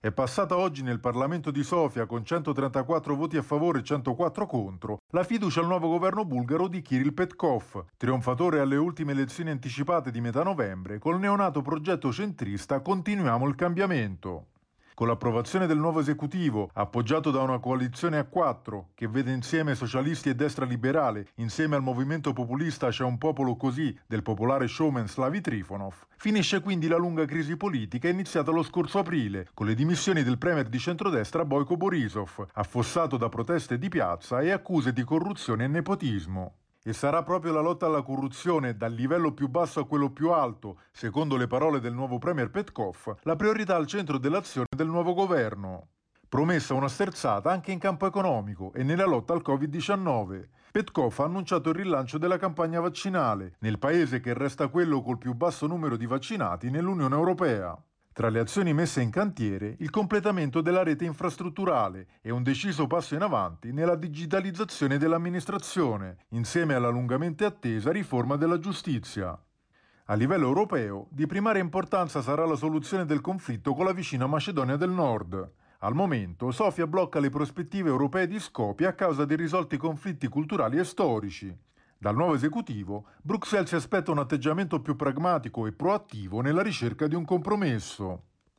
È passata oggi nel Parlamento di Sofia con 134 voti a favore e 104 contro la fiducia al nuovo governo bulgaro di Kirill Petkov, trionfatore alle ultime elezioni anticipate di metà novembre col neonato progetto centrista Continuiamo il cambiamento. Con l'approvazione del nuovo esecutivo, appoggiato da una coalizione a quattro, che vede insieme socialisti e destra liberale, insieme al movimento populista C'è un popolo così del popolare showman Slavi Trifonov, finisce quindi la lunga crisi politica iniziata lo scorso aprile, con le dimissioni del premier di centrodestra Boyko Borisov, affossato da proteste di piazza e accuse di corruzione e nepotismo. E sarà proprio la lotta alla corruzione, dal livello più basso a quello più alto, secondo le parole del nuovo Premier Petkov, la priorità al centro dell'azione del nuovo governo. Promessa una sterzata anche in campo economico e nella lotta al Covid-19. Petkov ha annunciato il rilancio della campagna vaccinale, nel paese che resta quello col più basso numero di vaccinati nell'Unione Europea. Tra le azioni messe in cantiere, il completamento della rete infrastrutturale e un deciso passo in avanti nella digitalizzazione dell'amministrazione, insieme alla lungamente attesa riforma della giustizia. A livello europeo, di primaria importanza sarà la soluzione del conflitto con la vicina Macedonia del Nord. Al momento, Sofia blocca le prospettive europee di Skopje a causa dei risolti conflitti culturali e storici. Dal nuovo esecutivo, Bruxelles si aspetta un atteggiamento più pragmatico e proattivo nella ricerca di un compromesso.